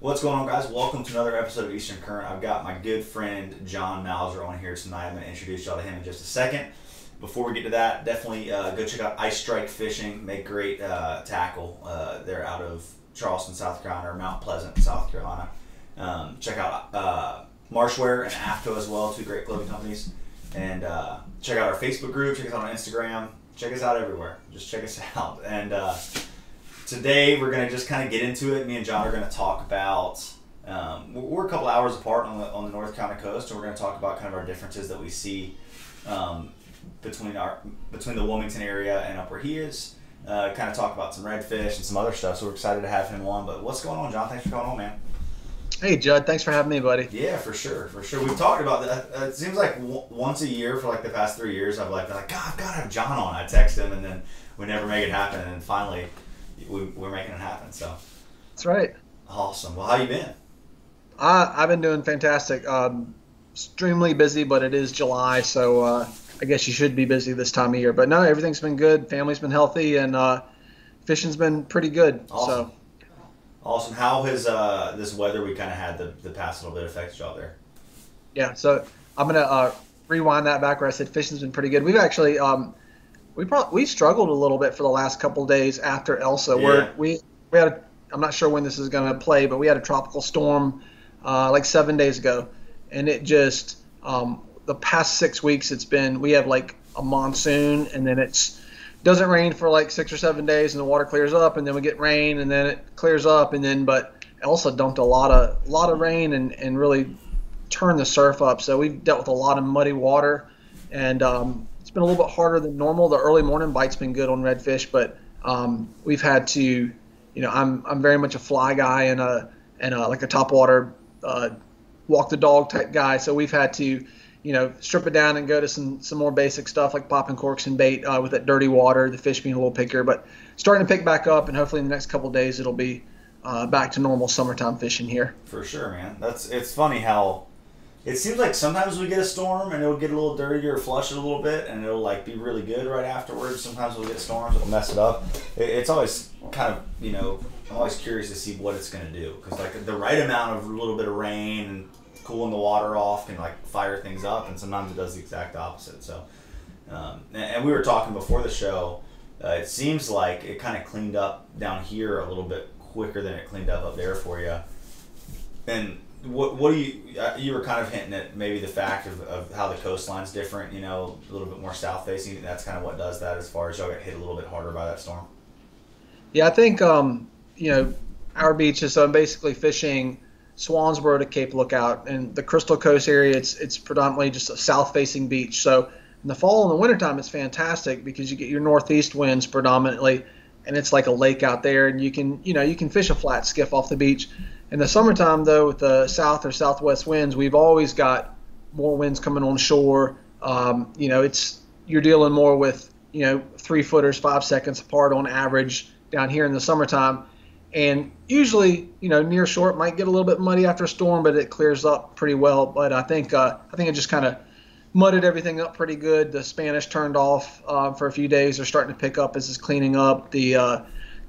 What's going on, guys? Welcome to another episode of Eastern Current. I've got my good friend John Mauser on here tonight. I'm going to introduce y'all to him in just a second. Before we get to that, definitely uh, go check out Eye Strike Fishing. Make great uh, tackle. Uh, they're out of Charleston, South Carolina, or Mount Pleasant, South Carolina. Um, check out uh, Marshwear and AFTCO as well, two great clothing companies. And uh, check out our Facebook group. Check us out on Instagram. Check us out everywhere. Just check us out. And uh, today we're going to just kind of get into it. Me and John are going to talk about. Um, we're a couple hours apart on the on the North Carolina coast, and we're going to talk about kind of our differences that we see um, between our between the Wilmington area and up where he is. Uh, kind of talk about some redfish and some other stuff. So we're excited to have him on. But what's going on, John? Thanks for coming on, man. Hey, Judd. Thanks for having me, buddy. Yeah, for sure, for sure. We've talked about that. Uh, it seems like w- once a year for like the past three years, I've like been like, God, I've got to have John on. I text him, and then we never make it happen. And then finally, we, we're making it happen. So That's right. awesome. Well, how you been? I, I've been doing fantastic. Um, extremely busy, but it is July, so uh, I guess you should be busy this time of year. But no, everything's been good. Family's been healthy, and uh, fishing's been pretty good. Awesome. So Awesome. How has uh, this weather we kind of had the, the past little bit affected out there? yeah, so I'm gonna uh, rewind that back where I said fishing's been pretty good. We've actually um, we probably we struggled a little bit for the last couple days after Elsa. Yeah. Where we we had a, I'm not sure when this is gonna play, but we had a tropical storm uh, like seven days ago, and it just um, the past six weeks it's been we have like a monsoon and then it's doesn't rain for like six or seven days and the water clears up and then we get rain and then it clears up and then but Elsa dumped a lot of lot of rain and, and really turned the surf up so we've dealt with a lot of muddy water and um, it's been a little bit harder than normal the early morning bite's been good on redfish but um, we've had to you know I'm I'm very much a fly guy and a and a, like a topwater uh, walk the dog type guy so we've had to you know, strip it down and go to some some more basic stuff like popping corks and bait uh, with that dirty water. The fish being a little pickier, but starting to pick back up, and hopefully in the next couple days it'll be uh, back to normal summertime fishing here. For sure, man. That's it's funny how it seems like sometimes we get a storm and it'll get a little dirty or flush it a little bit and it'll like be really good right afterwards. Sometimes we'll get storms that'll mess it up. It, it's always kind of you know I'm always curious to see what it's gonna do because like the right amount of a little bit of rain and cooling the water off can like fire things up and sometimes it does the exact opposite. So um, and, and we were talking before the show. Uh, it seems like it kind of cleaned up down here a little bit quicker than it cleaned up up there for you. And what what do you uh, you were kind of hinting at maybe the fact of, of how the coastline's different, you know, a little bit more south facing. That's kind of what does that as far as y'all get hit a little bit harder by that storm. Yeah, I think um, you know our beaches. So I'm basically fishing Swansboro to Cape Lookout, and the Crystal Coast area. It's it's predominantly just a south-facing beach. So in the fall and the wintertime, it's fantastic because you get your northeast winds predominantly, and it's like a lake out there, and you can you know you can fish a flat skiff off the beach. In the summertime, though, with the south or southwest winds, we've always got more winds coming on shore. Um, you know, it's you're dealing more with you know three footers, five seconds apart on average down here in the summertime. And usually, you know, near shore it might get a little bit muddy after a storm, but it clears up pretty well. But I think uh, I think it just kind of mudded everything up pretty good. The Spanish turned off uh, for a few days. They're starting to pick up as it's cleaning up. The uh,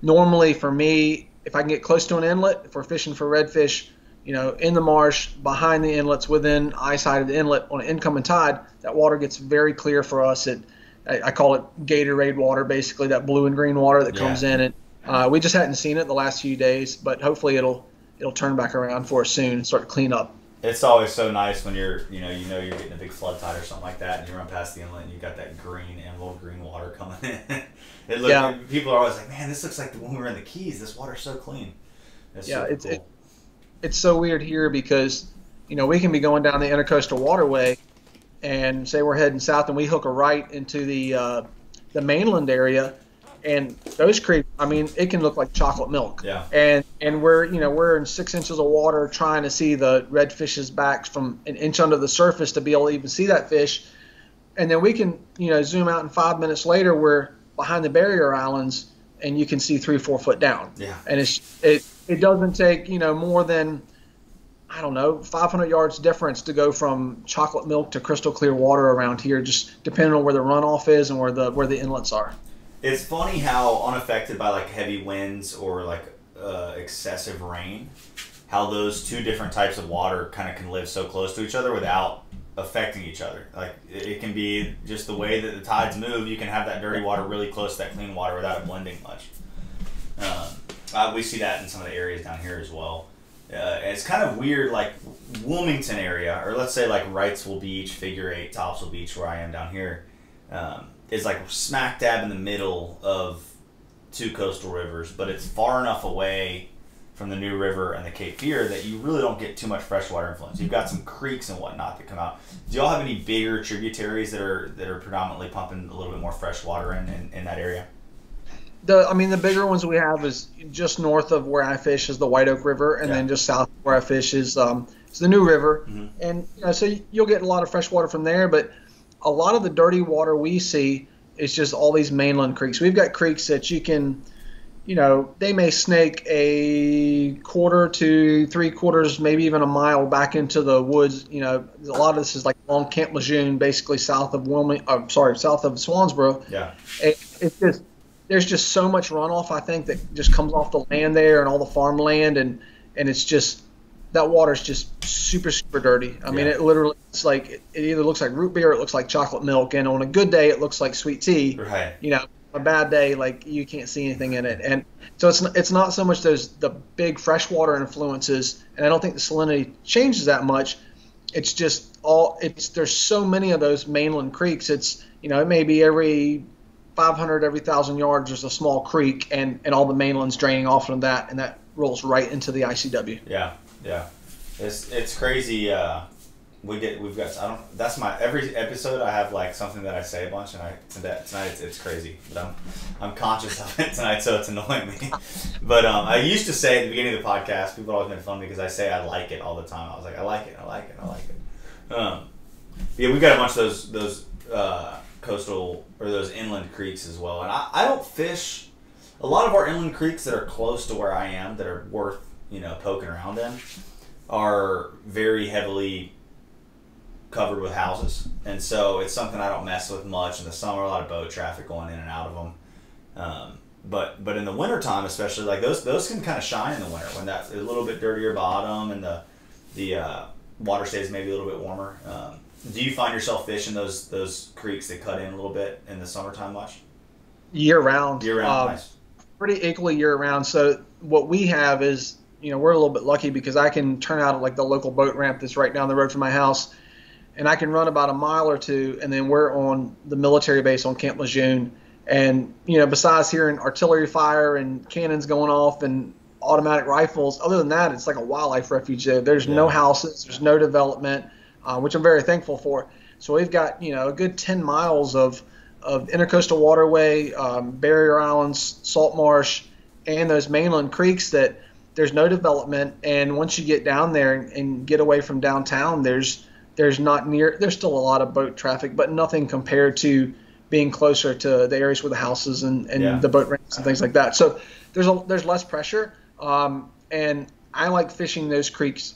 normally for me, if I can get close to an inlet, if we're fishing for redfish, you know, in the marsh, behind the inlets, within eyesight of the inlet on an incoming tide, that water gets very clear for us. It I, I call it Gatorade water, basically that blue and green water that Yeah. comes in. And uh, we just hadn't seen it the last few days, but hopefully it'll it'll turn back around for us soon and start to clean up. It's always so nice when you're you know you know you're getting a big flood tide or something like that, and you run past the inlet and you've got that green emerald green water coming in. it looks, Yeah. People are always like, man, this looks like the when we were in the Keys. This water's so clean. It's Yeah, it's- cool. it- it's so weird here because you know we can be going down the intercoastal waterway and say we're heading south and we hook a right into the uh, the mainland area and those creeks i mean it can look like chocolate milk yeah. and and we're you know we're in six inches of water trying to see the redfish's backs from an inch under the surface to be able to even see that fish and then we can you know zoom out and five minutes later we're behind the barrier islands and you can see three four foot down Yeah. and it's it it doesn't take you know more than I don't know 500 yards difference to go from chocolate milk to crystal clear water around here, just depending on where the runoff is and where the where the inlets are. It's funny how unaffected by like heavy winds or like uh, excessive rain, how those two different types of water kind of can live so close to each other without affecting each other. Like it can be just the way that the tides move. You can have that dirty water really close to that clean water without it blending much. Um, uh, we see that in some of the areas down here as well. Uh, it's kind of weird, like Wilmington area, or let's say like Wrightsville Beach, Figure Eight, Topsail Beach, where I am down here, um, is like smack dab in the middle of two coastal rivers, but it's far enough away from the New River and the Cape Fear that you really don't get too much freshwater influence. You've got some creeks and whatnot that come out. Do y'all have any bigger tributaries that are that are predominantly pumping a little bit more fresh water in, in, in that area? The I mean the bigger ones we have is just north of where I fish is the White Oak River, and Yeah. then just south of where I fish is um, is the New River, Mhm. and you know, so you'll get a lot of fresh water from there. But a lot of the dirty water we see is just all these mainland creeks. We've got creeks that you can, you know, they may snake a quarter to three quarters, maybe even a mile back into the woods. You know, a lot of this is like along Camp Lejeune, basically south of Wilming. Uh, sorry, south of Swansboro Yeah. it, it's just there's just so much runoff I think that just comes off the land there and all the farmland and and it's just that water's just super super dirty. I mean it literally it's like it, it either looks like root beer or it looks like chocolate milk and on a good day it looks like sweet tea. Right. You know, a bad day like you can't see anything in it and so it's it's not so much those the big freshwater influences and I don't think the salinity changes that much. It's just all it's there's so many of those mainland creeks. It's you know it may be every 500 every thousand yards there's a small creek and and all the mainland's draining off from that and that rolls right into the ICW. Yeah, yeah. It's it's crazy. Uh, we get we've got I don't. That's my every episode. I have like something that I say a bunch, and I tonight, tonight it's, it's crazy, but I'm I'm conscious of it tonight, so it's annoying me. But um, I used to say at the beginning of the podcast, people always made fun of me because I say I like it all the time. I was like, I like it, I like it, I like it. Um, yeah, we've got a bunch of those those uh, coastal or those inland creeks as well, and I, I don't fish. A lot of our inland creeks that are close to where I am that are worth you know poking around in are very heavily covered with houses, and so it's something I don't mess with much. In the summer, a lot of boat traffic going in and out of them. Um, but but in the wintertime, especially like those those can kind of shine in the winter when that's a little bit dirtier bottom and the the uh, water stays maybe a little bit warmer. Um, do you find yourself fishing those those creeks that cut in a little bit in the summertime much? Year round. Year round, Um, nice. Pretty equally year round. So what we have is, you know, we're a little bit lucky because I can turn out at like the local boat ramp that's right down the road from my house, and I can run about a mile or two, and then we're on the military base on Camp Lejeune. And you know, besides hearing artillery fire and cannons going off and automatic rifles, other than that, it's like a wildlife refuge there. There's no houses, there's no development, uh, which I'm very thankful for. So we've got you know a good 10 miles of of intercoastal waterway, um, barrier islands, salt marsh, and those mainland creeks that there's no development. And once you get down there and, and get away from downtown, there's there's not near there's still a lot of boat traffic, but nothing compared to being closer to the areas where the houses and, and Yeah. the boat ramps and things like that. So there's a, there's less pressure, um, and I like fishing those creeks.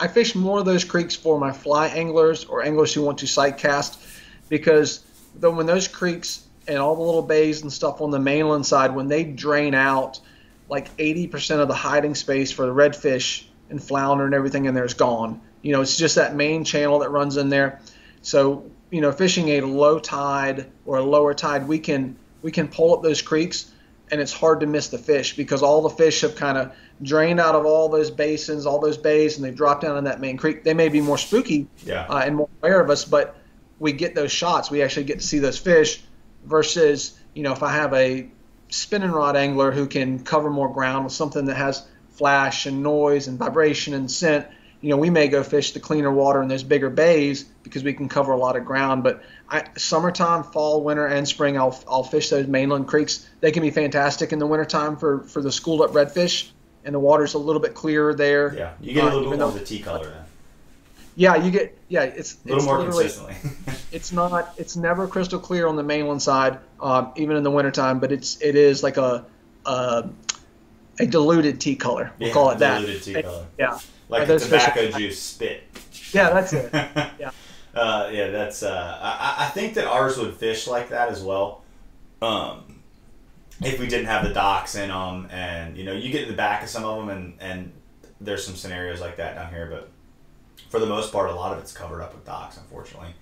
I fish more of those creeks for my fly anglers or anglers who want to sight cast because though when those creeks and all the little bays and stuff on the mainland side when they drain out like 80% of the hiding space for the redfish and flounder and everything in there is gone. You know it's just that main channel that runs in there. So you know fishing a low tide or a lower tide we can we can pull up those creeks and it's hard to miss the fish because all the fish have kind of drained out of all those basins all those bays and they've dropped down in that main creek. They may be more spooky Yeah. uh, and more aware of us, but we get those shots. We actually get to see those fish versus, you know, if I have a spinning rod angler who can cover more ground with something that has flash and noise and vibration and scent, you know, we may go fish the cleaner water in those bigger bays because we can cover a lot of ground. But I, summertime, fall, winter, and spring, I'll, I'll fish those mainland creeks. They can be fantastic in the wintertime for, for the schooled up redfish, and the water's a little bit clearer there. Yeah. You get a Uh, little bit more though- of the tea color then. Yeah, you get yeah. It's A little it's more consistently. it's not it's never crystal clear on the mainland side um, even in the wintertime but it's it is like a a, a diluted tea color we'll Yeah, call it that diluted tea color. yeah like Are the those fish- tobacco juice spit. yeah that's it Yeah. Uh, yeah, that's. Uh, I, I think that ours would fish like that as well. Um, if we didn't have the docks in them, and you know, you get to the back of some of them, and and there's some scenarios like that down here, but for the most part, a lot of it's covered up with docks, unfortunately.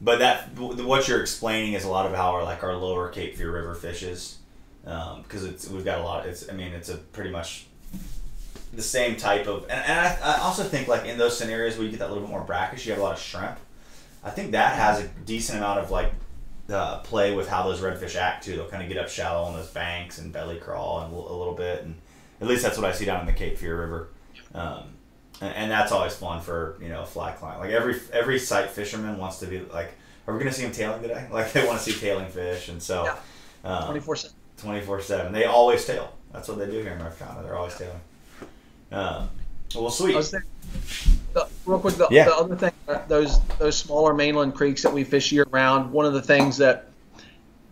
But that what you're explaining is a lot of how our like our lower Cape Fear River fishes, because um, it's we've got a lot. It's I mean it's a pretty much the same type of, and, and I, I also think like in those scenarios where you get that little bit more brackish, you have a lot of shrimp. I think that has a decent amount of like uh, play with how those redfish act too. They'll kind of get up shallow on those banks and belly crawl and a little bit, and at least that's what I see down in the Cape Fear River. Um, and, and, that's always fun for you know a fly client. Like every every sight fisherman wants to be like, are we going to see them tailing today? Like they want to see tailing fish, and so twenty four seven. Twenty four seven. They always tail. That's what they do here in North Carolina. They're always tailing. Um, well, sweet. The, real quick, the, yeah. the other thing, uh, those those smaller mainland creeks that we fish year round. One of the things that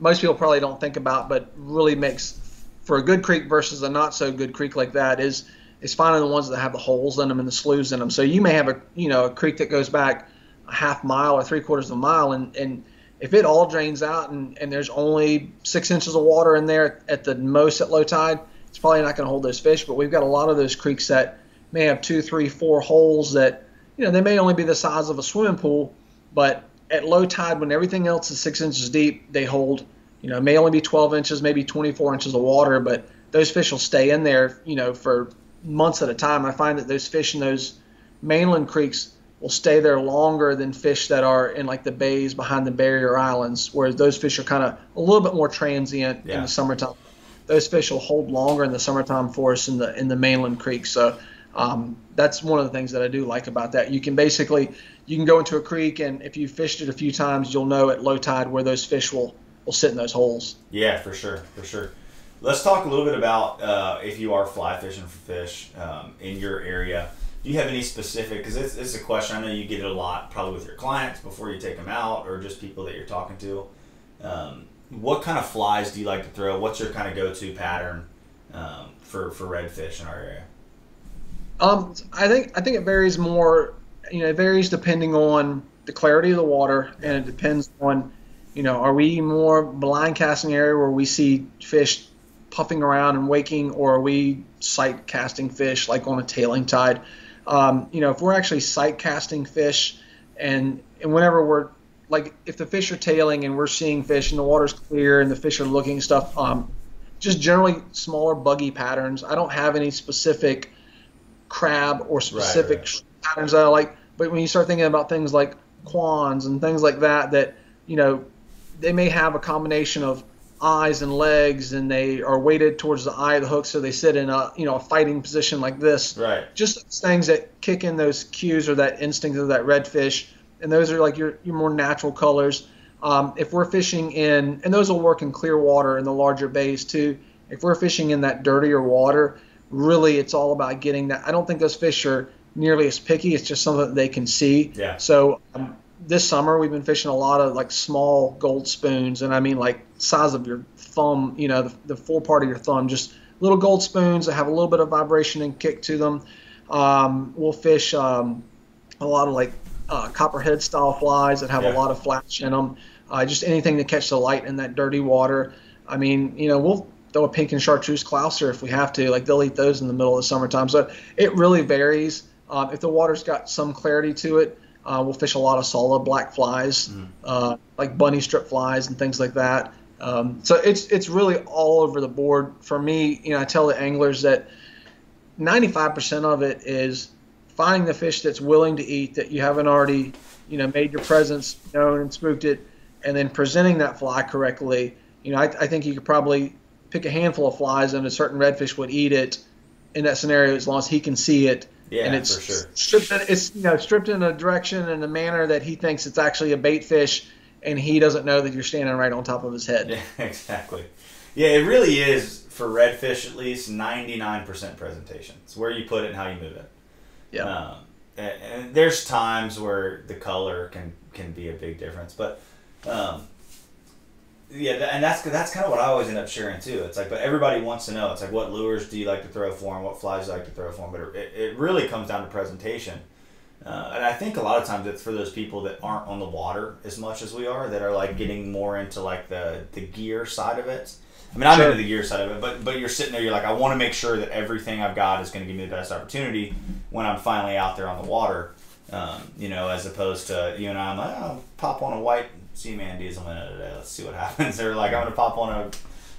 most people probably don't think about, but really makes for a good creek versus a not so good creek like that is is finding the ones that have the holes in them and the sloughs in them. So you may have a you know a creek that goes back a half mile or three quarters of a mile, and and if it all drains out and, and there's only six inches of water in there at the most at low tide, it's probably not going to hold those fish. But we've got a lot of those creeks that may have two, three, four holes that you know they may only be the size of a swimming pool, but at low tide when everything else is six inches deep, they hold you know, it may only be 12 inches, maybe 24 inches of water, but those fish will stay in there, you know, for months at a time. I find that those fish in those mainland creeks will stay there longer than fish that are in like the bays behind the barrier islands, whereas those fish are kind of a little bit more transient yeah. in the summertime. Those fish will hold longer in the summertime for us in the in the mainland creeks. So um, that's one of the things that I do like about that. You can basically you can go into a creek and if you fished it a few times, you'll know at low tide where those fish will will sit in those holes. Yeah, for sure, for sure. Let's talk a little bit about uh, if you are fly fishing for fish um, in your area. Do you have any specific? Because it's, it's a question I know you get it a lot, probably with your clients before you take them out, or just people that you're talking to. Um, what kind of flies do you like to throw? What's your kind of go-to pattern um, for for redfish in our area? Um, I think I think it varies more. You know, it varies depending on the clarity of the water, and it depends on you know, are we more blind casting area where we see fish puffing around and waking, or are we sight casting fish like on a tailing tide? Um, you know, if we're actually sight casting fish, and and whenever we're like if the fish are tailing and we're seeing fish and the water's clear and the fish are looking stuff, um, just generally smaller buggy patterns. I don't have any specific crab or specific right, right. patterns that I like. But when you start thinking about things like Kwans and things like that, that you know they may have a combination of eyes and legs and they are weighted towards the eye of the hook so they sit in a you know a fighting position like this. Right. Just things that kick in those cues or that instinct of that redfish and those are like your, your more natural colors. Um, if we're fishing in and those will work in clear water in the larger bays too. If we're fishing in that dirtier water really it's all about getting that. I don't think those fish are nearly as picky. It's just something that they can see. Yeah. So um, this summer we've been fishing a lot of like small gold spoons, and I mean like size of your thumb, you know, the, the full part of your thumb, just little gold spoons that have a little bit of vibration and kick to them. Um, we'll fish um, a lot of like uh, copperhead style flies that have yeah. a lot of flash in them. Uh, just anything to catch the light in that dirty water. I mean, you know, we'll throw a pink and chartreuse clouser if we have to. Like they'll eat those in the middle of the summertime. So it really varies. Um, if the water's got some clarity to it, uh, we'll fish a lot of solid black flies, mm. uh, like bunny strip flies and things like that. Um, so it's it's really all over the board. For me, you know, I tell the anglers that 95% of it is finding the fish that's willing to eat that you haven't already, you know, made your presence known and spooked it, and then presenting that fly correctly. You know, I, I think you could probably pick a handful of flies and a certain redfish would eat it in that scenario as long as he can see it yeah, and it's for sure. stripped. In, it's you know stripped in a direction and a manner that he thinks it's actually a bait fish, and he doesn't know that you're standing right on top of his head. Yeah, exactly. Yeah, it really is for redfish at least 99% presentation. It's where you put it and how you move it. Yeah. Um, and, and, there's times where the color can can be a big difference, but um, yeah, and that's that's kind of what I always end up sharing too. It's like, but everybody wants to know. It's like, what lures do you like to throw for, and what flies do you like to throw for? But it, it really comes down to presentation. Uh, and I think a lot of times it's for those people that aren't on the water as much as we are, that are like getting more into like the the gear side of it. I mean, I'm Sure. into the gear side of it, but but you're sitting there, you're like, I want to make sure that everything I've got is going to give me the best opportunity when I'm finally out there on the water. Um, you know, as opposed to you and I, I'm like, oh, I'll pop on a white Z-Man DieZel Minnow today. Let's see what happens. Or like, I'm going to pop on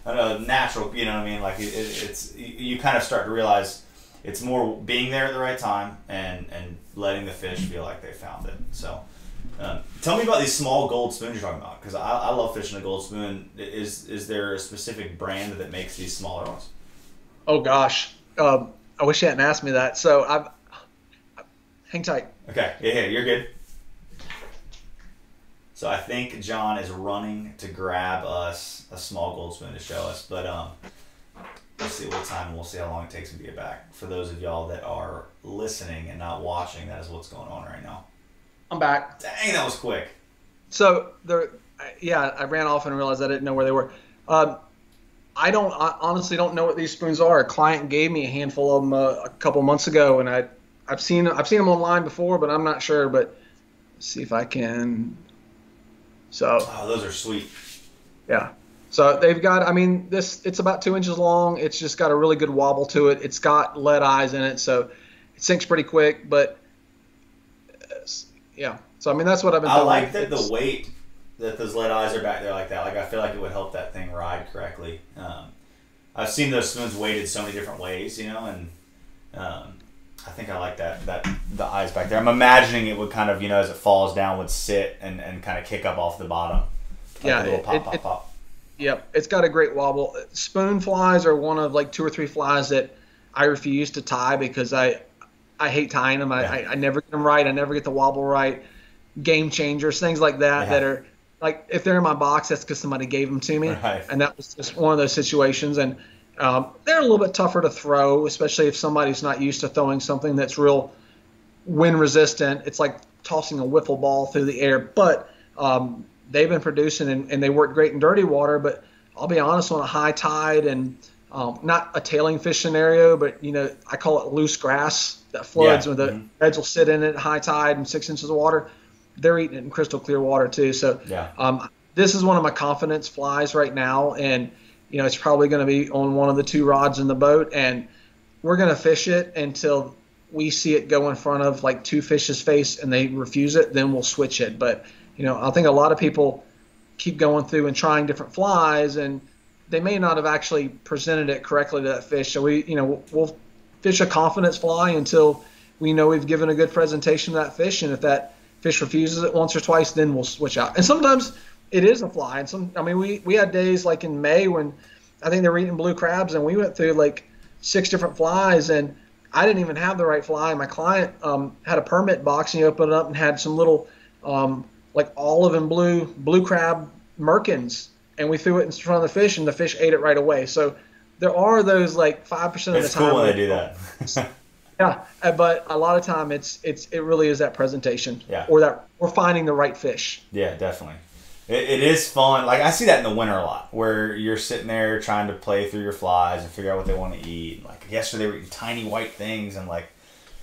a, a natural. You know what I mean? Like, it, it, it's you kind of start to realize it's more being there at the right time and and letting the fish feel like they found it. So. Um, tell me about these small gold spoons you're talking about because I, I love fishing a gold spoon. Is is there a specific brand that makes these smaller ones? Oh gosh, um, I wish you hadn't asked me that. So I've hang tight. Okay, yeah, yeah, you're good. So I think John is running to grab us a small gold spoon to show us, but um, we'll see what time. and We'll see how long it takes him to get back. For those of y'all that are listening and not watching, that is what's going on right now. I'm back. Dang, that was quick. So there, yeah, I ran off and realized I didn't know where they were. Um, I don't I honestly don't know what these spoons are. A client gave me a handful of them uh, a couple months ago, and I I've seen I've seen them online before, but I'm not sure. But let's see if I can. So Oh, those are sweet. yeah, so they've got. I mean, this it's about two inches long. It's just got a really good wobble to it. It's got lead eyes in it, so it sinks pretty quick. But uh, yeah, so I mean that's what I've been. I like them. that the weight that those lead eyes are back there like that. Like I feel like it would help that thing ride correctly. Um, I've seen those spoons weighted so many different ways, you know, and um, I think I like that that the eyes back there. I'm imagining it would kind of you know as it falls down would sit and, and kind of kick up off the bottom. Like Yeah, a little it- pop it- pop it- pop. Yep, it's got a great wobble. Spoon flies are one of like two or three flies that I refuse to tie because I I hate tying them. I, Yeah. I, I never get them right. I never get the wobble right. Game changers, things like that Yeah. that are like if they're in my box, that's because somebody gave them to me, Right. and that was just one of those situations. And um, they're a little bit tougher to throw, especially if somebody's not used to throwing something that's real wind resistant. It's like tossing a wiffle ball through the air, but um, they've been producing and, and they work great in dirty water. But I'll be honest, on a high tide and um, not a tailing fish scenario, but you know I call it loose grass that floods Yeah. where the Mhm. beds will sit in it at high tide and six inches of water. They're eating it in crystal clear water too. So Yeah. um, this is one of my confidence flies right now, and you know it's probably going to be on one of the two rods in the boat, and we're going to fish it until we see it go in front of like two fish's face and they refuse it. Then we'll switch it. But you know I think a lot of people keep going through and trying different flies, and they may not have actually presented it correctly to that fish. So we you know we'll, fish a confidence fly until we know we've given a good presentation to that fish, and if that fish refuses it once or twice, then we'll switch out. And sometimes it is a fly. And some, I mean, we we had days like in May when I think they were eating blue crabs, and we went through like six different flies, and I didn't even have the right fly. My client um, had a permit box, and he opened it up and had some little um, like olive and blue blue crab merkins, and we threw it in front of the fish, and the fish ate it right away. So there are those like five percent of the It's time. cool when they do that. yeah, uh, but a lot of time it's it's it really is that presentation, Yeah. or that or finding the right fish. Yeah, definitely. It, it is fun. Like I see that in the winter a lot, where you're sitting there trying to play through your flies and figure out what they want to eat. Like yesterday, they were eating tiny white things, and like,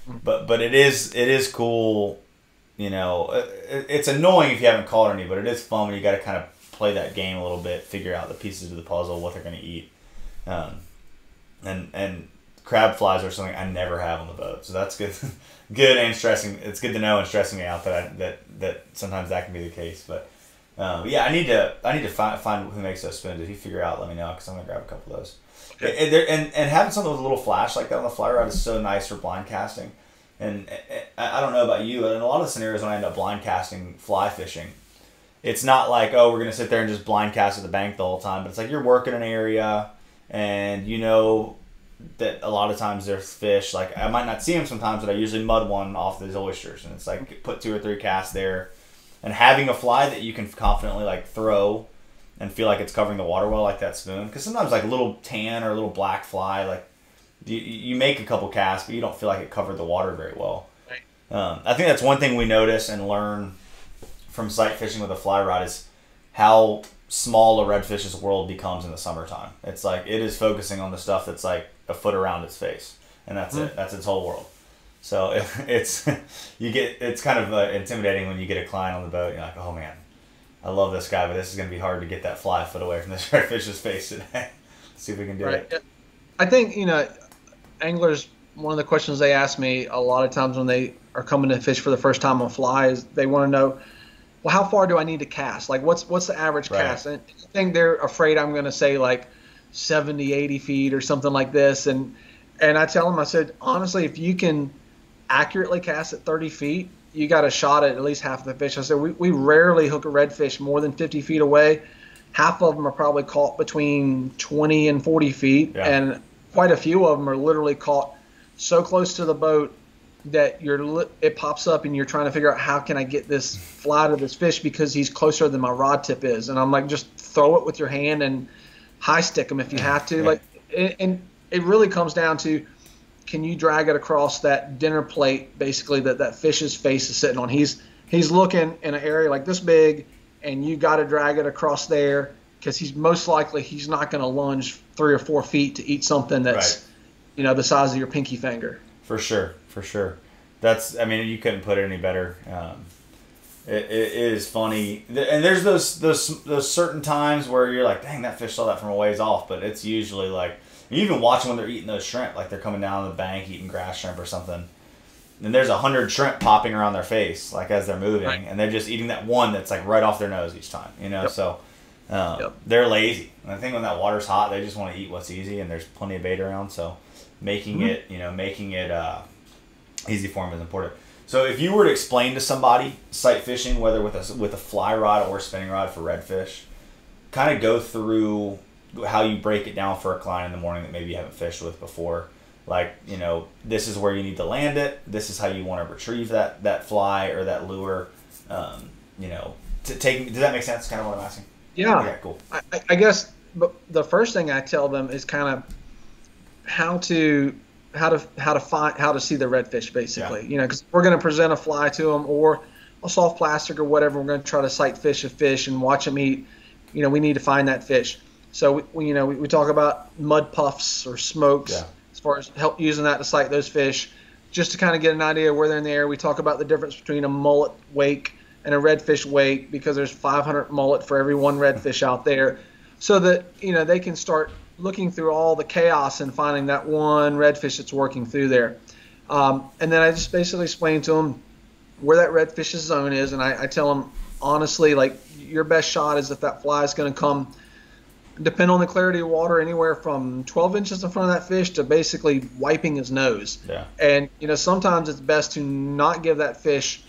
but but it is it is cool. You know, it, it's annoying if you haven't caught any, but it is fun when you got to kind of play that game a little bit, figure out the pieces of the puzzle, what they're going to eat. Um, and and crab flies are something I never have on the boat, so that's good. good and stressing. It's good to know and stressing me out that I, that that sometimes that can be the case. But um, yeah, I need to I need to find find who makes those spoons. If you figure out, let me know because I'm gonna grab a couple of those. Okay. And, and and having something with a little flash like that on the fly rod is so nice for blind casting. And uh, I I don't know about you, but in a lot of scenarios when I end up blind casting fly fishing, it's not like oh we're gonna sit there and just blind cast at the bank the whole time. But it's like you're working an area, and you know that a lot of times there's fish. Like I might not see them sometimes, but I usually mud one off these oysters, and it's like put two or three casts there, and having a fly that you can confidently like throw, and feel like it's covering the water well, like that spoon. Because sometimes like a little tan or a little black fly, like you, you make a couple casts, but you don't feel like it covered the water very well. Um, I think that's one thing we notice and learn from sight fishing with a fly rod is how small a redfish's world becomes in the summertime. It's like it is focusing on the stuff that's like a foot around its face, and that's it. That's its whole world. So it, it's you get it's kind of uh, intimidating when you get a client on the boat. You're like, oh man, I love this guy, but this is gonna be hard to get that fly foot away from this redfish's face today. See if we can do Right. it. I think you know, anglers. One of the questions they ask me a lot of times when they are coming to fish for the first time on fly is they want to know, well, how far do I need to cast? Like, what's what's the average Right. cast? And I think they're afraid I'm going to say like 70, 80 feet or something like this. And and I tell them, I said, honestly, if you can accurately cast at 30 feet, you got a shot at at least half of the fish. I said, we, we rarely hook a redfish more than 50 feet away. Half of them are probably caught between 20 and 40 feet, Yeah. and quite a few of them are literally caught so close to the boat that you're it pops up and you're trying to figure out how can I get this fly to this fish because he's closer than my rod tip is, and I'm like just throw it with your hand and high stick him if you have to. Like, and, and it really comes down to can you drag it across that dinner plate basically that that fish's face is sitting on. He's he's looking in an area like this big, and you got to drag it across there because he's most likely he's not going to lunge three or four feet to eat something that's Right. you know the size of your pinky finger. For sure, for sure. That's, I mean, you couldn't put it any better. Um, it, it is funny, and there's those those those certain times where you're like, dang, that fish saw that from a ways off, but it's usually like you even watch when they're eating those shrimp, like they're coming down the bank eating grass shrimp or something. And there's a hundred shrimp popping around their face, like as they're moving, Right. and they're just eating that one that's like right off their nose each time, you know. Yep. So um, Yep. they're lazy. And I think when that water's hot, they just want to eat what's easy, and there's plenty of bait around. So making Mhm. it, you know, making it uh, easy for them is important. So if you were to explain to somebody sight fishing, whether with a with a fly rod or spinning rod for redfish, kind of go through how you break it down for a client in the morning that maybe you haven't fished with before. Like you know, this is where you need to land it. This is how you want to retrieve that that fly or that lure. Um, you know, to take. Does that make sense? Kind of what I'm asking. Yeah, Okay, cool. I, I- guess the first thing I tell them is kind of how to how to how to find how to see the redfish basically. You know, because we're going to present a fly to them or a soft plastic or whatever. We're going to try to sight fish a fish and watch them eat. You know, we need to find that fish. So we, we you know we, we talk about mud puffs or smokes Yeah. as far as help using that to sight those fish, just to kind of get an idea of where they're in the air. We talk about the difference between a mullet wake and a redfish wake because there's 500 mullet for every one redfish out there, so that you know they can start looking through all the chaos and finding that one redfish that's working through there. Um, and then I just basically explain to them where that redfish's zone is, and I, I tell them honestly, like your best shot is if that fly is going to come, depend on the clarity of water, anywhere from 12 inches in front of that fish to basically wiping his nose. Yeah. And you know, sometimes it's best to not give that fish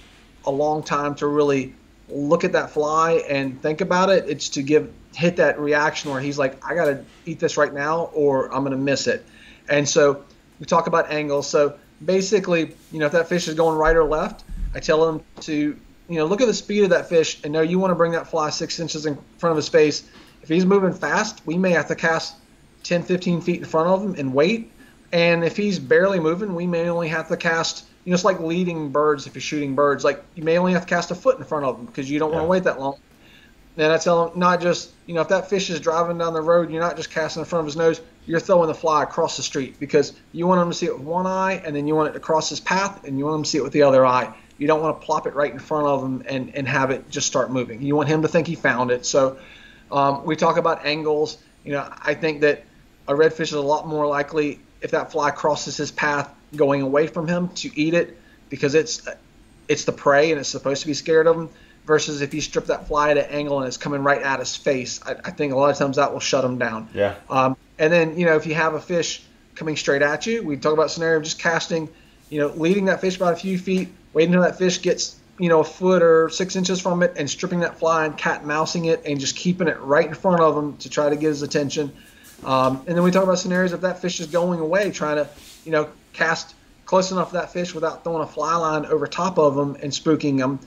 a long time to really look at that fly and think about it. It's to give hit that reaction where he's like, I gotta eat this right now or I'm gonna miss it. And so we talk about angles. So basically, you know, if that fish is going right or left, I tell him to, you know, look at the speed of that fish and know you want to bring that fly six inches in front of his face. If he's moving fast, we may have to cast 10, 15 feet in front of him and wait. And if he's barely moving, we may only have to cast, you know, it's like leading birds if you're shooting birds. Like you may only have to cast a foot in front of them because you don't want to wait that long. Then I tell them not just, you know, if that fish is driving down the road, you're not just casting in front of his nose, you're throwing the fly across the street because you want him to see it with one eye and then you want it to cross his path and you want him to see it with the other eye. You don't want to plop it right in front of him and, and have it just start moving. You want him to think he found it. So um, we talk about angles. You know, I think that a redfish is a lot more likely if that fly crosses his path going away from him to eat it because it's it's the prey and it's supposed to be scared of him versus if you strip that fly at an angle and it's coming right at his face I, I think a lot of times that will shut him down Yeah. um, and then you know if you have a fish coming straight at you we talk about scenario of just casting you know leading that fish about a few feet waiting until that fish gets you know a foot or six inches from it and stripping that fly and cat mousing it and just keeping it right in front of him to try to get his attention um, and then we talk about scenarios if that fish is going away, trying to, you know, cast close enough to that fish without throwing a fly line over top of them and spooking them.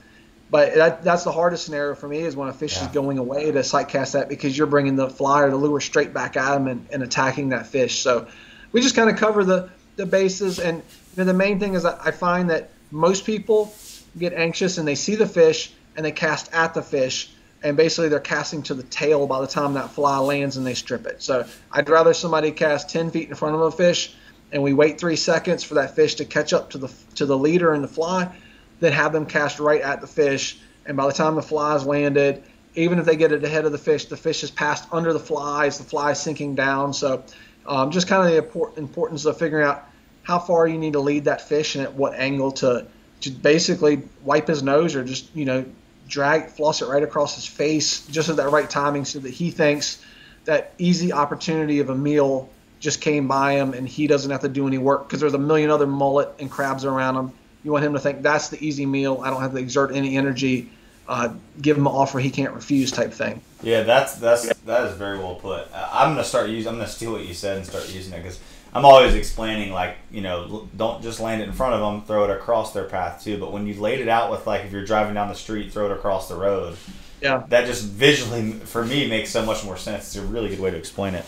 But that, that's the hardest scenario for me is when a fish Yeah. is going away to sight cast that because you're bringing the fly or the lure straight back at him and, and attacking that fish. So we just kind of cover the, the bases. And you know, the main thing is that I find that most people get anxious and they see the fish and they cast at the fish and basically they're casting to the tail by the time that fly lands and they strip it. So I'd rather somebody cast 10 feet in front of a fish and we wait three seconds for that fish to catch up to the to the leader and the fly then have them cast right at the fish. And by the time the fly's landed, even if they get it ahead of the fish, the fish is passed under the flies, the fly sinking down. So um, just kind of the importance of figuring out how far you need to lead that fish and at what angle to to basically wipe his nose or just you know drag floss it right across his face just at that right timing so that he thinks that easy opportunity of a meal just came by him and he doesn't have to do any work because there's a million other mullet and crabs around him. You want him to think that's the easy meal. I don't have to exert any energy. Uh, give him an offer he can't refuse type thing. Yeah, that's that's that is very well put. Uh, I'm gonna start using. I'm gonna steal what you said and start using it because I'm always explaining like you know don't just land it in front of them, throw it across their path too. But when you laid it out with like if you're driving down the street, throw it across the road. Yeah. That just visually for me makes so much more sense. It's a really good way to explain it.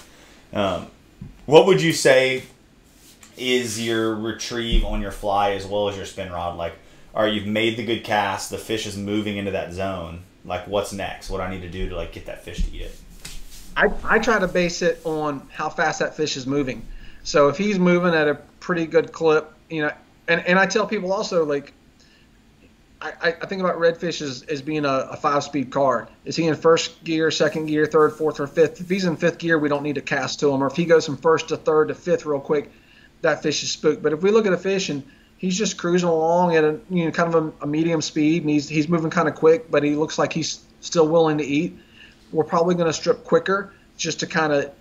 Um, what would you say is your retrieve on your fly as well as your spin rod? Like, all right, you've made the good cast, the fish is moving into that zone. Like, what's next? What do I need to do to like get that fish to eat it? I, I try to base it on how fast that fish is moving. So if he's moving at a pretty good clip, you know, and, and I tell people also like I, I think about redfish as, as being a, a five speed car. Is he in first gear, second gear, third, fourth, or fifth? If he's in fifth gear, we don't need to cast to him. Or if he goes from first to third to fifth real quick, that fish is spooked. But if we look at a fish and he's just cruising along at a you know kind of a, a medium speed and he's he's moving kind of quick, but he looks like he's still willing to eat, we're probably going to strip quicker just to kind of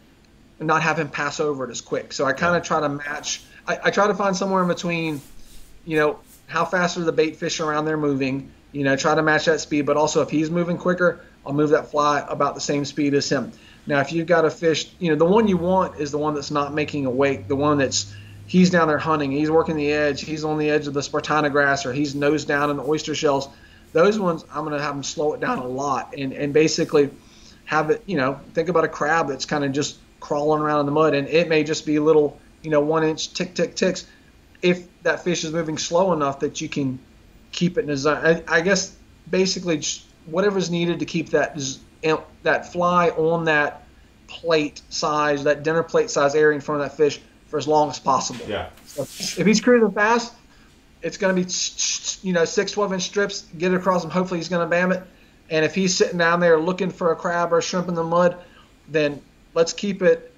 not have him pass over it as quick. So I kind of try to match. I, I try to find somewhere in between, you know, how fast are the bait fish around there moving? You know, try to match that speed. But also, if he's moving quicker, I'll move that fly about the same speed as him. Now, if you've got a fish, you know, the one you want is the one that's not making a wake, the one that's he's down there hunting, he's working the edge, he's on the edge of the spartina grass, or he's nose down in the oyster shells. Those ones, I'm going to have them slow it down a lot and, and basically have it, you know, think about a crab that's kind of just crawling around in the mud, and it may just be little, you know, one inch tick, tick, ticks if that fish is moving slow enough that you can keep it in a zone. I, I guess basically just whatever's needed to keep that that fly on that plate size, that dinner plate size area in front of that fish for as long as possible. Yeah. So if he's cruising fast, it's going to be you know six 12 inch strips. Get it across him. Hopefully he's going to bam it. And if he's sitting down there looking for a crab or a shrimp in the mud, then let's keep it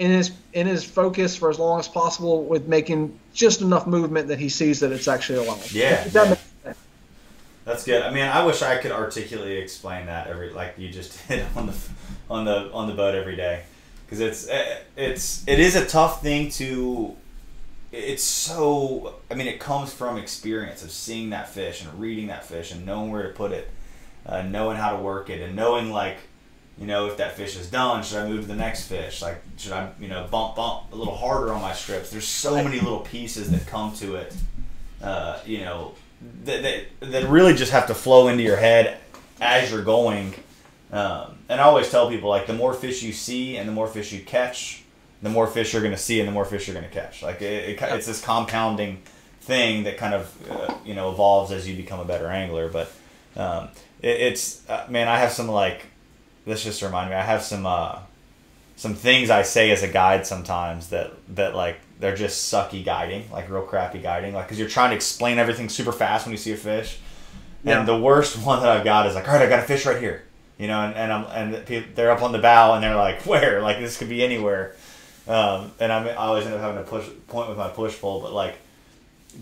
in his in his focus for as long as possible with making just enough movement that he sees that it's actually alive. Yeah. yeah. That's good. I mean, I wish I could articulately explain that every like you just did on the on the on the boat every day because it's eh, it's it is a tough thing to it's so i mean it comes from experience of seeing that fish and reading that fish and knowing where to put it uh, knowing how to work it and knowing like you know, if that fish is done, should I move to the next fish? Like, should I, you know, bump, bump a little harder on my strips? There's so many little pieces that come to it, uh, you know, that, that, that really just have to flow into your head as you're going. Um, and I always tell people, like, the more fish you see and the more fish you catch, the more fish you're going to see and the more fish you're going to catch. Like, it, it, it's this compounding thing that kind of, uh, you know, evolves as you become a better angler. But um, it, it's, uh, man, I have some, like, this just reminded me. I have some uh, some things I say as a guide sometimes that that like they're just sucky guiding, like real crappy guiding, like because you're trying to explain everything super fast when you see a fish. Yeah. And the worst one that I've got is like, all right, I got a fish right here, you know, and, and I'm and they're up on the bow and they're like, where? Like this could be anywhere. Um, and I'm, I always end up having to push point with my push pole, but like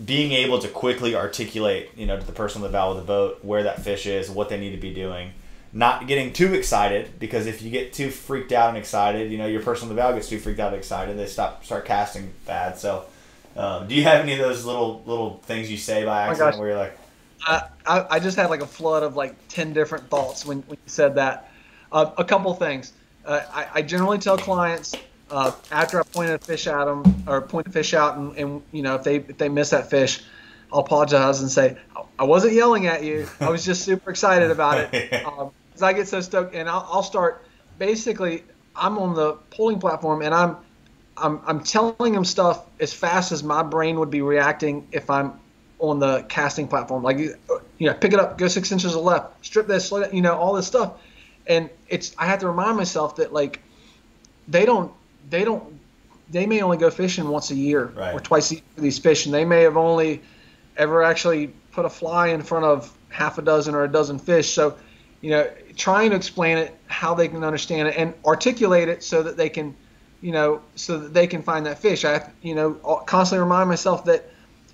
being able to quickly articulate, you know, to the person on the bow of the boat where that fish is, what they need to be doing, not getting too excited because if you get too freaked out and excited, you know your person on the bow gets too freaked out and excited, they stop start casting bad. So, um, do you have any of those little little things you say by oh accident oh where you're like, I, I just had like a flood of like ten different thoughts when, when you said that. Uh, a couple things. Uh, I, I generally tell clients uh, after I point a fish at them or point a fish out, and, and you know if they if they miss that fish, I'll apologize and say I wasn't yelling at you. I was just super excited about it. Um, because I get so stoked, and I'll, I'll start. Basically, I'm on the poling platform, and I'm I'm I'm telling them stuff as fast as my brain would be reacting if I'm on the casting platform. Like you know, pick it up, go six inches to the left, strip this, you know, all this stuff. And it's I have to remind myself that like they don't they don't they may only go fishing once a year right. or twice a year for these fish, and they may have only ever actually put a fly in front of half a dozen or a dozen fish. So you know, trying to explain it how they can understand it and articulate it so that they can, you know, so that they can find that fish. I, have, you know, constantly remind myself that,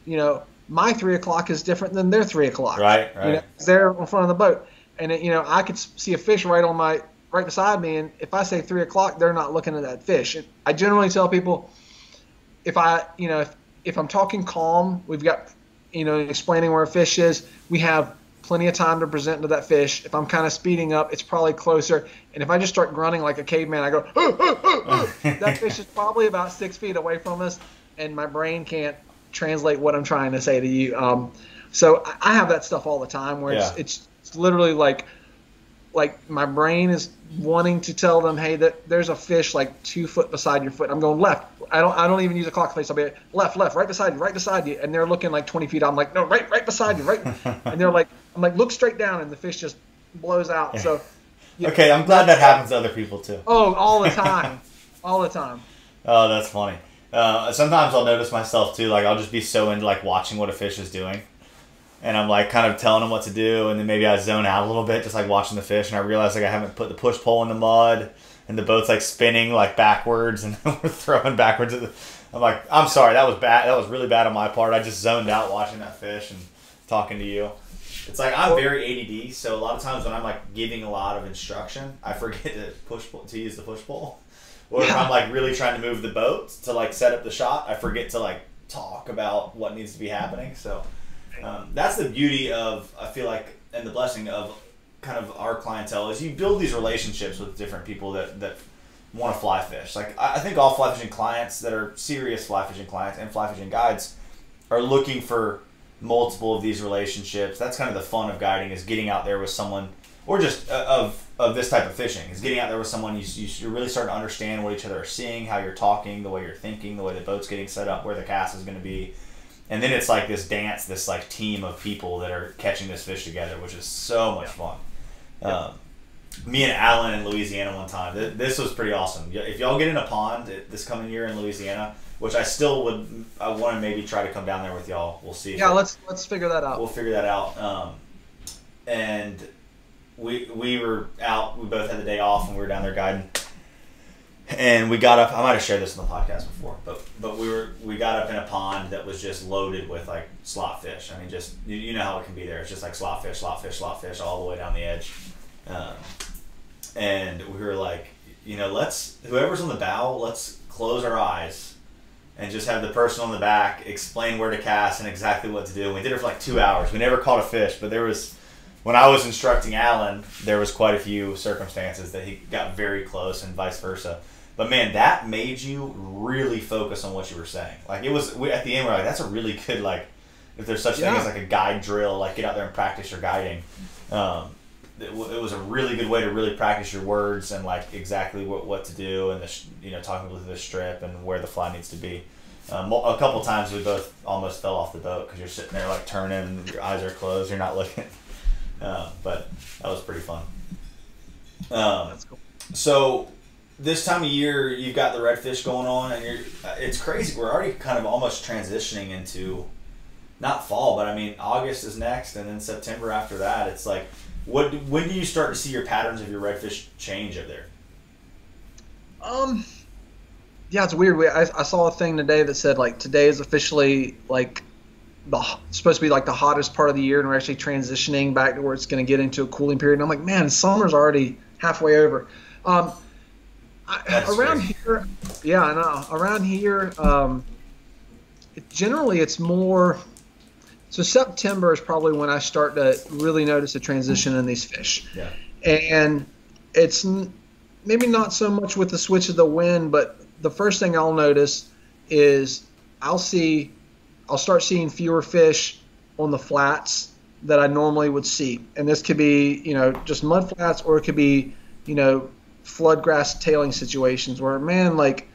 you know, my three o'clock is different than their three o'clock. Right, right. You know, they're in front of the boat, and it, you know, I could see a fish right on my right beside me, and if I say three o'clock, they're not looking at that fish. And I generally tell people, if I, you know, if if I'm talking calm, we've got, you know, explaining where a fish is, we have plenty of time to present to that fish. If I'm kind of speeding up, it's probably closer. And if I just start grunting like a caveman, I go, that fish is probably about six feet away from us, and my brain can't translate what I'm trying to say to you. Um, so I have that stuff all the time where yeah. it's, it's, it's literally like like my brain is wanting to tell them, hey, that there's a fish like two foot beside your foot. I'm going left. I don't I don't even use a clock face. I'll be like, left, left, right beside you, right beside you, and they're looking like 20 feet. I'm like, no, right, right beside you, right, and they're like, I'm like, look straight down, and the fish just blows out. So. Yeah, okay, I'm glad that happens to other people too. Oh, all the time, all the time. Oh, that's funny. Uh, sometimes I'll notice myself too. Like I'll just be so into like watching what a fish is doing, and I'm like kind of telling them what to do, and then maybe I zone out a little bit, just like watching the fish, and I realize like I haven't put the push pole in the mud, and the boat's like spinning like backwards, and we're throwing backwards. At the, I'm like, I'm sorry, that was bad. That was really bad on my part. I just zoned out watching that fish and talking to you. It's like I'm very ADD, so a lot of times when I'm like giving a lot of instruction, I forget to push to use the push pole. Or if I'm like really trying to move the boat to like set up the shot, I forget to like talk about what needs to be happening. So um, that's the beauty of I feel like and the blessing of kind of our clientele is you build these relationships with different people that that want to fly fish. Like I think all fly fishing clients that are serious fly fishing clients and fly fishing guides are looking for multiple of these relationships. That's kind of the fun of guiding is getting out there with someone or just uh, of of this type of fishing is getting out there with someone you, you, are really starting to understand what each other are seeing how you're talking the way you're thinking the way the boat's getting set up where the cast is going to be and then it's like this dance this like team of people that are catching this fish together which is so much yeah. fun Um, me and alan in louisiana one time. This was pretty awesome. If y'all get in a pond this coming year in louisiana which i still would i want to maybe try to come down there with y'all. We'll see yeah let's let's figure that out. We'll figure that out. Um, and we we were out. We both had the day off, and we were down there guiding. And we got up. I might have shared this in the podcast before, but but we were we got up in a pond that was just loaded with like slot fish. I mean, just you, you know how it can be there. It's just like slot fish, slot fish, slot fish, all the way down the edge. Um, and we were like, you know, let's whoever's on the bow, let's close our eyes and just have the person on the back explain where to cast and exactly what to do. And we did it for like two hours. We never caught a fish, but there was when I was instructing Alan, there was quite a few circumstances that he got very close and vice versa. But man, that made you really focus on what you were saying. Like it was we, at the end, we're like, that's a really good like, if there's such yeah. thing as like a guide drill, like get out there and practice your guiding. Um, it, it, was a really good way to really practice your words and like exactly what, what to do and the you know talking with the strip and where the fly needs to be. Um, a couple times we both almost fell off the boat because you're sitting there like turning, your eyes are closed, you're not looking. Uh, but that was pretty fun. Um, That's cool. So this time of year, you've got the redfish going on, and you're. It's crazy. We're already kind of almost transitioning into, not fall, but I mean August is next, and then September after that. It's like, what? When do you start to see your patterns of your redfish change up there? Um. Yeah, it's weird. I, I saw a thing today that said like today is officially like the supposed to be like the hottest part of the year, and we're actually transitioning back to where it's going to get into a cooling period. And I'm like, man, summer's already halfway over. Um, I, around here, yeah, I know. Around here, um, it, generally it's more. So September is probably when I start to really notice a transition in these fish. Yeah. And it's maybe not so much with the switch of the wind, but the first thing I'll notice is I'll see I'll start seeing fewer fish on the flats that I normally would see. And this could be, you know, just mud flats or it could be, you know, flood grass tailing situations where, man, like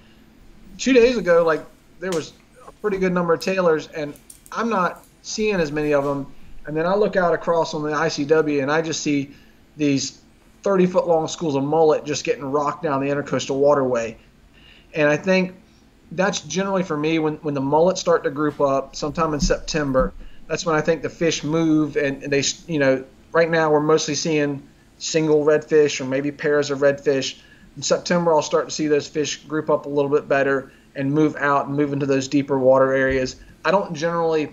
two days ago, like there was a pretty good number of tailers and I'm not seeing as many of them. And then I look out across on the ICW and I just see these 30 foot long schools of mullet just getting rocked down the intercoastal waterway. And I think that's generally for me when, when the mullets start to group up sometime in September. That's when I think the fish move and, and they, you know, right now we're mostly seeing single redfish or maybe pairs of redfish. In September, I'll start to see those fish group up a little bit better and move out and move into those deeper water areas. I don't generally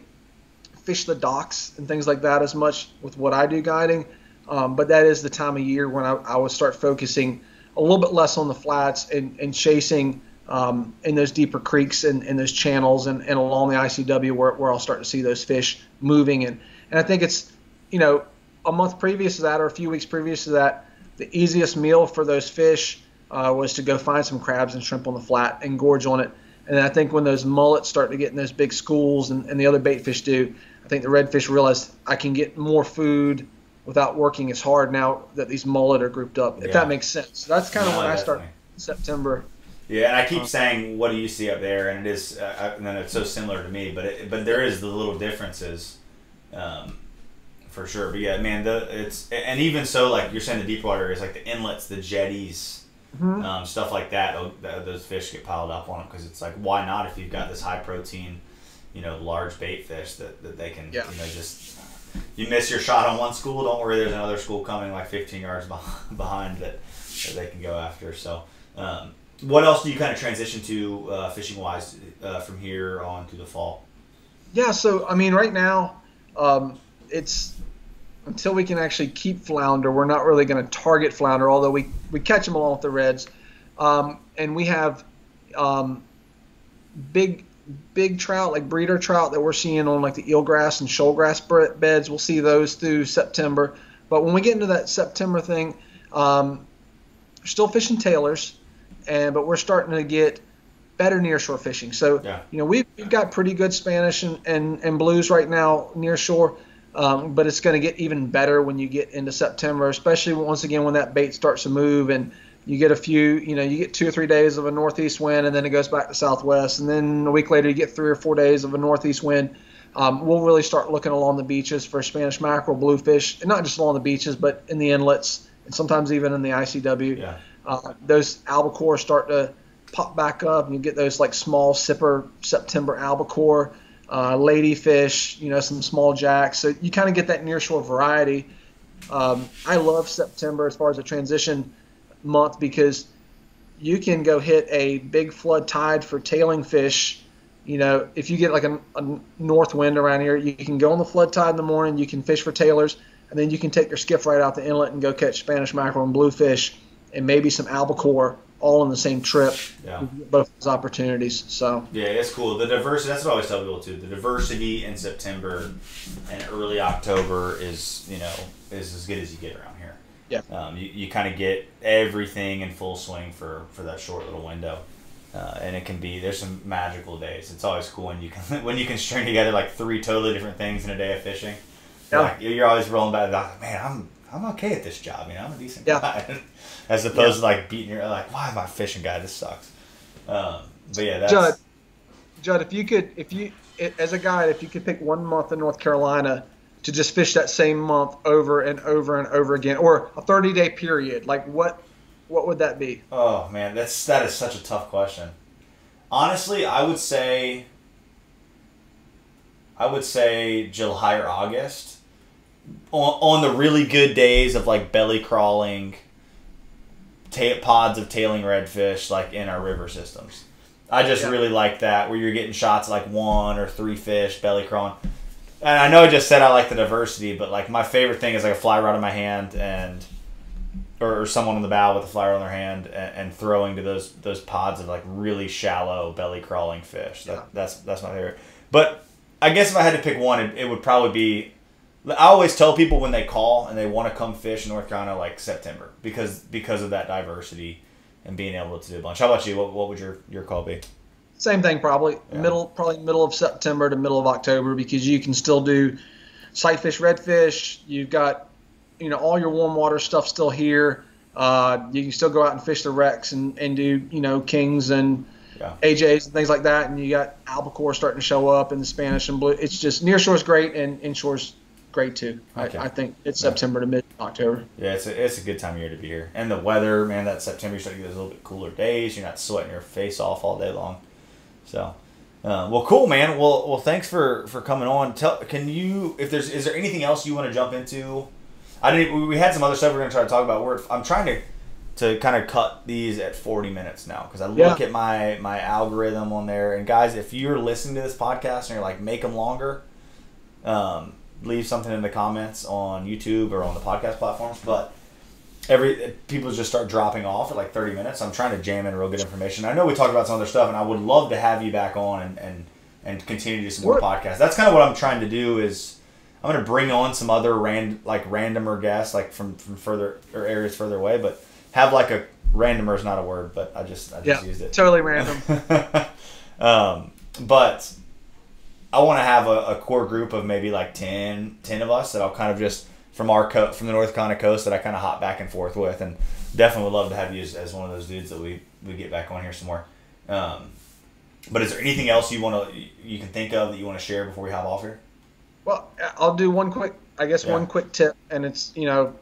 fish the docks and things like that as much with what I do guiding, um, but that is the time of year when I, I would start focusing a little bit less on the flats and, and chasing um, in those deeper creeks and, and those channels and, and along the ICW where, where I'll start to see those fish moving. And, and I think it's, you know, a month previous to that or a few weeks previous to that, the easiest meal for those fish uh, was to go find some crabs and shrimp on the flat and gorge on it. And I think when those mullets start to get in those big schools and, and the other bait fish do, I think the redfish realize I can get more food without working as hard now that these mullet are grouped up. If Yeah. that makes sense. So that's kind of No, when I start. September. Yeah, and I keep Uh, saying, "What do you see up there?" And it is, uh, I- and then it's so similar to me, but it, but there is the little differences, um, for sure. But yeah, man, the it's and even so, like you're saying, the deep water areas, like the inlets, the jetties, Mhm. um, stuff like that. tho- Those fish get piled up on them because it's like, why not? If you've got this high protein, you know, large bait fish that, that they can, Yeah. you know, just you miss your shot on one school, don't worry. There's another school coming like 15 yards behind that, that they can go after. So, um, what else do you kind of transition to uh, fishing wise uh, from here on to the fall? Yeah, so I mean, right now, um, it's until we can actually keep flounder, we're not really going to target flounder, although we, we catch them along with the reds. Um, and we have um, big big trout, like breeder trout, that we're seeing on like the eelgrass and shoalgrass beds. We'll see those through September. But when we get into that September thing, um, we're still fishing tailers, and but we're starting to get better nearshore fishing. So Yeah. you know we've, we've got pretty good Spanish and, and, and blues right now near shore, um, but it's going to get even better when you get into September, especially once again when that bait starts to move and you get a few, you know, you get two or three days of a northeast wind and then it goes back to southwest, and then a week later you get three or four days of a northeast wind. Um, we'll really start looking along the beaches for Spanish mackerel, bluefish, and not just along the beaches, but in the inlets and sometimes even in the ICW Yeah. uh, those albacore start to pop back up, and you get those like small sipper September albacore, uh, ladyfish, you know, some small jacks. So you kind of get that nearshore variety. Um, I love September as far as a transition month because you can go hit a big flood tide for tailing fish. You know, if you get like a, a north wind around here, you can go on the flood tide in the morning. You can fish for tailers, and then you can take your skiff right out the inlet and go catch Spanish mackerel and bluefish, and maybe some albacore all on the same trip. Yeah. Both those opportunities. So Yeah, it's cool. The diversity, that's what I always tell people too. The diversity in September and early October is, you know, is as good as you get around here. Yeah. Um, you, you kind of get everything in full swing for, for that short little window. Uh, and it can be, there's some magical days. It's always cool when you can, when you can string together like three totally different things in a day of fishing. Yeah. Like, you're always rolling back, like, man, I'm, I'm okay at this job. You know, I'm a decent Yeah. guy. As opposed to like beating your, like, why am I fishing guy? This sucks. Um, but yeah, that's. Judd, Judd, if you could, if you, as a guide, if you could pick one month in North Carolina to just fish that same month over and over and over again, or a 30 day period, like what, what would that be? Oh man, that's that is such a tough question. Honestly, I would say I would say July or August. On, on the really good days of like belly crawling ta- pods of tailing redfish like in our river systems. I just Yeah. really like that where you're getting shots like one or three fish belly crawling. And I know I just said I like the diversity, but like my favorite thing is like a fly rod in my hand and or, or someone on the bow with a fly rod in their hand and, and throwing to those those pods of like really shallow belly crawling fish. That, Yeah. That's that's my favorite. But I guess if I had to pick one, it, it would probably be. I always tell people when they call and they want to come fish in North Carolina like September because because of that diversity and being able to do a bunch. How about you? What, what would your, your call be? Same thing, probably Yeah. middle, probably middle of September to middle of October, because you can still do sightfish, redfish. You've got, you know, all your warm water stuff still here. Uh, you can still go out and fish the wrecks and, and do, you know, kings and Yeah. AJs and things like that. And you got albacore starting to show up in the Spanish and blue. It's just near shore's great and inshore's great too. Okay. I, I think it's Yeah. September to mid October. Yeah, it's a, it's a good time of year to be here. And the weather, man, that September you start to get those little bit cooler days. You're not sweating your face off all day long. So, uh, well, cool, man. Well, well, thanks for for coming on. Tell, can you if there's is there anything else you want to jump into I didn't. We had some other stuff we're gonna try to talk about. We're, I'm trying to to kind of cut these at 40 minutes now because I Yeah. look at my my algorithm on there. And guys, if you're listening to this podcast and you're like, make them longer, um, leave something in the comments on YouTube or on the podcast platforms. But every people just start dropping off at like 30 minutes. I'm trying to jam in real good information. I know we talked about some other stuff, and I would love to have you back on and and, and continue to do some more podcasts. That's kind of what I'm trying to do. Is I'm gonna bring on some other rand like randomer guests, like from from further or areas further away, but have like a randomer is not a word, but I just I just Yeah, used it. totally random. um, but I want to have a, a core group of maybe like 10, 10 of us that I'll kind of just from our co- from the North Carolina coast that I kind of hop back and forth with, and definitely would love to have you as, as one of those dudes that we we get back on here some more. Um, but is there anything else you want to you can think of that you want to share before we hop off here? Well, I'll do one quick, I guess, Yeah. one quick tip, and it's you know,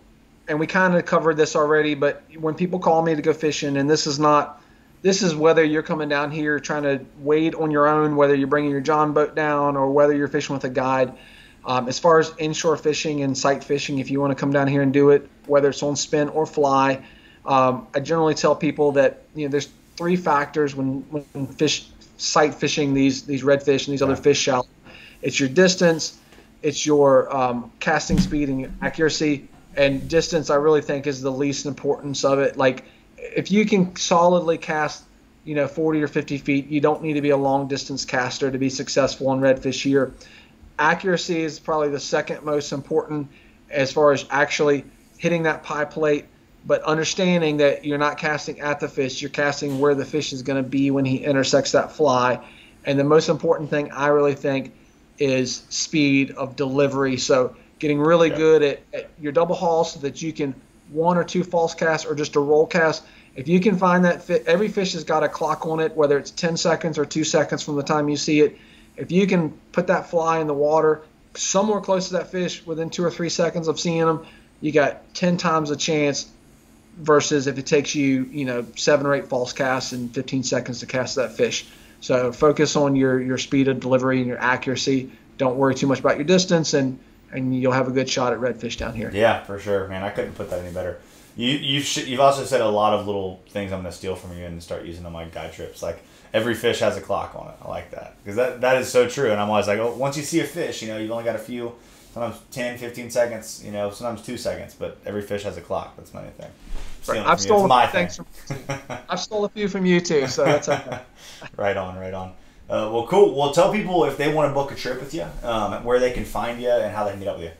and we kind of covered this already, but when people call me to go fishing, and this is not, this is whether you're coming down here trying to wade on your own, whether you're bringing your John boat down, or whether you're fishing with a guide. Um, as far as inshore fishing and sight fishing, if you want to come down here and do it, whether it's on spin or fly, um, I generally tell people that you know there's three factors when when fish sight fishing these these redfish and these other fish shallow. It's your distance, it's your um, casting speed and your accuracy. And distance, I really think, is the least importance of it. Like, if you can solidly cast, you know, 40 or 50 feet, you don't need to be a long distance caster to be successful in redfish here. Accuracy is probably the second most important as far as actually hitting that pie plate, but understanding that you're not casting at the fish, you're casting where the fish is going to be when he intersects that fly. And the most important thing I really think is speed of delivery. So getting really Yeah. good at, at your double haul so that you can one or two false casts or just a roll cast. If you can find that fit, every fish has got a clock on it, whether it's 10 seconds or two seconds from the time you see it. If you can put that fly in the water somewhere close to that fish within two or three seconds of seeing them, you got 10 times a chance versus if it takes you, you know, seven or eight false casts and 15 seconds to cast that fish. So focus on your, your speed of delivery and your accuracy. Don't worry too much about your distance, and, and you'll have a good shot at redfish down here. Yeah, for sure, man. I couldn't put that any better. You you've sh- you've also said a lot of little things I'm gonna steal from you and start using on my guide trips. Like every fish has a clock on it. I like that because that that is so true. And I'm always like, oh, once you see a fish, you know, you've only got a few, sometimes 10, 15 seconds, you know, sometimes two seconds, but every fish has a clock. That's my thing. Stealing I've from you. It's stolen my thing. from, I've stole a few from you too, so that's okay. right on, right on. Uh, well, cool. Well, tell people if they want to book a trip with you, um, where they can find you and how they can get up with you.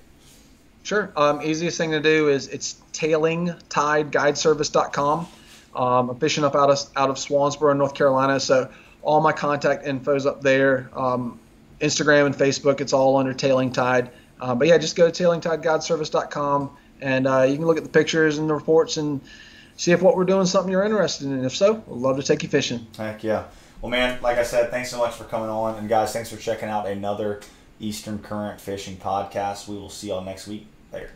Sure. Um, easiest thing to do is it's tailingtideguideservice.com. Um, I'm fishing up out of out of Swansboro, North Carolina, so all my contact info's up there. Um, Instagram and Facebook, it's all under Tailing Tide. Uh, but yeah, just go to tailingtideguideservice.com and uh, you can look at the pictures and the reports and see if what we're doing is something you're interested in. If so, we'd love to take you fishing. Heck yeah. Well, man, like I said, thanks so much for coming on. And guys, thanks for checking out another Eastern Current Fishing podcast. We will see y'all next week. Later.